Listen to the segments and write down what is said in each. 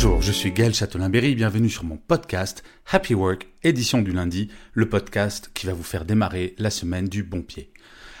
Bonjour, je suis Gaël Châtelain-Berry, bienvenue sur mon podcast Happy Work, édition du lundi, le podcast qui va vous faire démarrer la semaine du bon pied.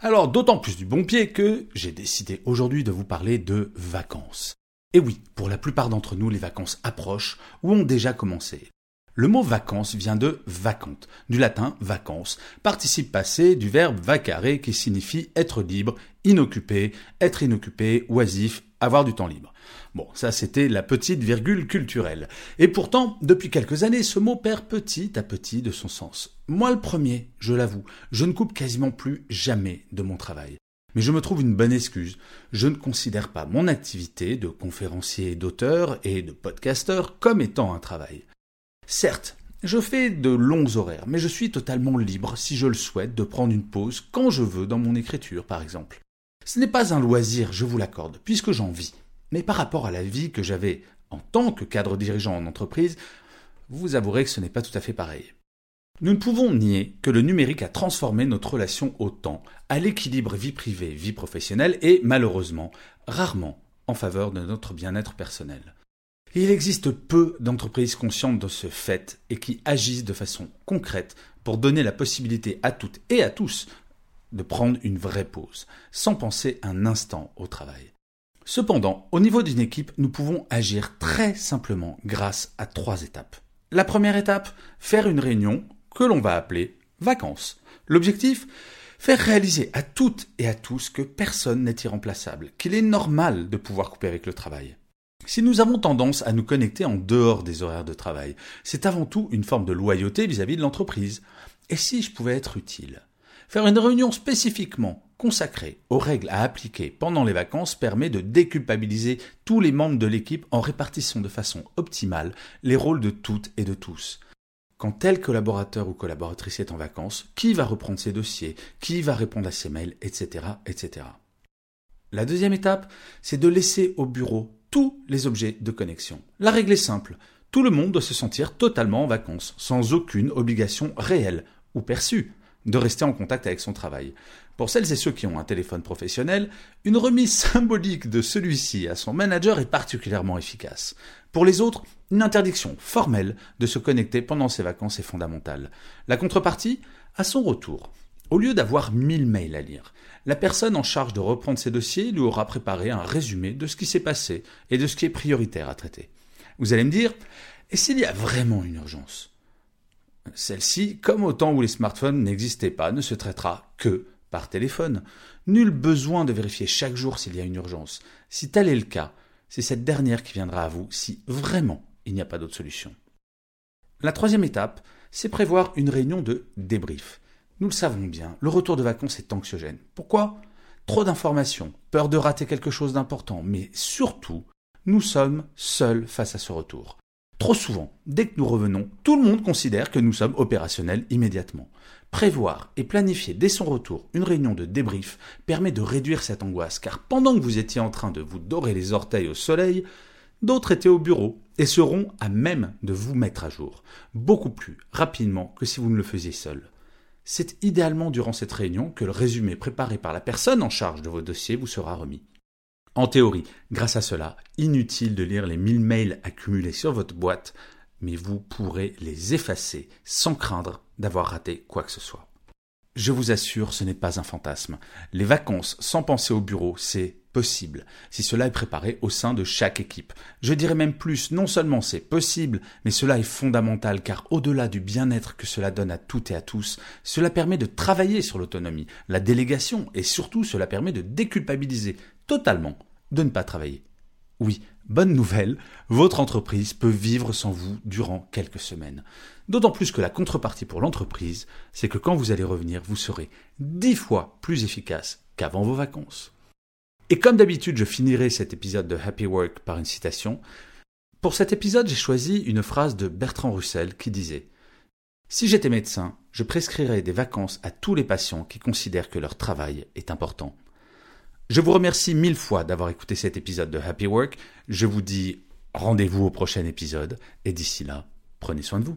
Alors d'autant plus du bon pied que j'ai décidé aujourd'hui de vous parler de vacances. Et oui, pour la plupart d'entre nous, les vacances approchent ou ont déjà commencé. Le mot vacances vient de vacante, du latin vacances, participe passé du verbe vacare qui signifie être libre, inoccupé, être inoccupé, oisif, avoir du temps libre. Bon, ça c'était la petite virgule culturelle. Et pourtant, depuis quelques années, ce mot perd petit à petit de son sens. Moi le premier, je l'avoue, je ne coupe quasiment plus jamais de mon travail. Mais je me trouve une bonne excuse. Je ne considère pas mon activité de conférencier, d'auteur et de podcasteur comme étant un travail. Certes, je fais de longs horaires, mais je suis totalement libre, si je le souhaite, de prendre une pause quand je veux dans mon écriture, par exemple. Ce n'est pas un loisir, je vous l'accorde, puisque j'en vis. Mais par rapport à la vie que j'avais en tant que cadre dirigeant en entreprise, vous avouerez que ce n'est pas tout à fait pareil. Nous ne pouvons nier que le numérique a transformé notre relation au temps, à l'équilibre vie privée, vie professionnelle et malheureusement, rarement en faveur de notre bien-être personnel. il existe peu d'entreprises conscientes de ce fait et qui agissent de façon concrète pour donner la possibilité à toutes et à tous de prendre une vraie pause, sans penser un instant au travail. Cependant, au niveau d'une équipe, nous pouvons agir très simplement grâce à trois étapes. La première étape, faire une réunion que l'on va appeler vacances. L'objectif Faire réaliser à toutes et à tous que personne n'est irremplaçable, qu'il est normal de pouvoir couper avec le travail. Si nous avons tendance à nous connecter en dehors des horaires de travail, c'est avant tout une forme de loyauté vis-à-vis de l'entreprise. Et si je pouvais être utile? Faire une réunion spécifiquement consacrée aux règles à appliquer pendant les vacances permet de déculpabiliser tous les membres de l'équipe en répartissant de façon optimale les rôles de toutes et de tous. Quand tel collaborateur ou collaboratrice est en vacances, qui va reprendre ses dossiers, qui va répondre à ses mails, etc., etc. La deuxième étape, c'est de laisser au bureau tous les objets de connexion. La règle est simple. Tout le monde doit se sentir totalement en vacances, sans aucune obligation réelle ou perçue de rester en contact avec son travail. Pour celles et ceux qui ont un téléphone professionnel, une remise symbolique de celui-ci à son manager est particulièrement efficace. Pour les autres, une interdiction formelle de se connecter pendant ses vacances est fondamentale. La contrepartie, à son retour, au lieu d'avoir mille mails à lire, la personne en charge de reprendre ses dossiers lui aura préparé un résumé de ce qui s'est passé et de ce qui est prioritaire à traiter. Vous allez me dire, et s'il y a vraiment une urgence? Celle-ci, comme au temps où les smartphones n'existaient pas, ne se traitera que par téléphone. Nul besoin de vérifier chaque jour s'il y a une urgence. Si tel est le cas, c'est cette dernière qui viendra à vous si vraiment il n'y a pas d'autre solution. La troisième étape, c'est prévoir une réunion de débrief. Nous le savons bien, le retour de vacances est anxiogène. Pourquoi? Trop d'informations, peur de rater quelque chose d'important, mais surtout, nous sommes seuls face à ce retour. Trop souvent, dès que nous revenons, tout le monde considère que nous sommes opérationnels immédiatement. Prévoir et planifier dès son retour une réunion de débrief permet de réduire cette angoisse, car pendant que vous étiez en train de vous dorer les orteils au soleil, d'autres étaient au bureau et seront à même de vous mettre à jour, beaucoup plus rapidement que si vous ne le faisiez seul. C'est idéalement durant cette réunion que le résumé préparé par la personne en charge de vos dossiers vous sera remis. En théorie, grâce à cela, inutile de lire les mille mails accumulés sur votre boîte, mais vous pourrez les effacer sans craindre d'avoir raté quoi que ce soit. Je vous assure, ce n'est pas un fantasme. Les vacances sans penser au bureau, c'est possible, si cela est préparé au sein de chaque équipe. Je dirais même plus, non seulement c'est possible, mais cela est fondamental, car au-delà du bien-être que cela donne à toutes et à tous, cela permet de travailler sur l'autonomie, la délégation, et surtout cela permet de déculpabiliser totalement de ne pas travailler. Oui, bonne nouvelle, votre entreprise peut vivre sans vous durant quelques semaines. D'autant plus que la contrepartie pour l'entreprise, c'est que quand vous allez revenir, vous serez dix fois plus efficace qu'avant vos vacances. Et comme d'habitude, je finirai cet épisode de Happy Work par une citation. Pour cet épisode, j'ai choisi une phrase de Bertrand Russell qui disait Si j'étais médecin, je prescrirais des vacances à tous les patients qui considèrent que leur travail est important. Je vous remercie mille fois d'avoir écouté cet épisode de Happy Work. Je vous dis rendez-vous au prochain épisode et d'ici là, prenez soin de vous.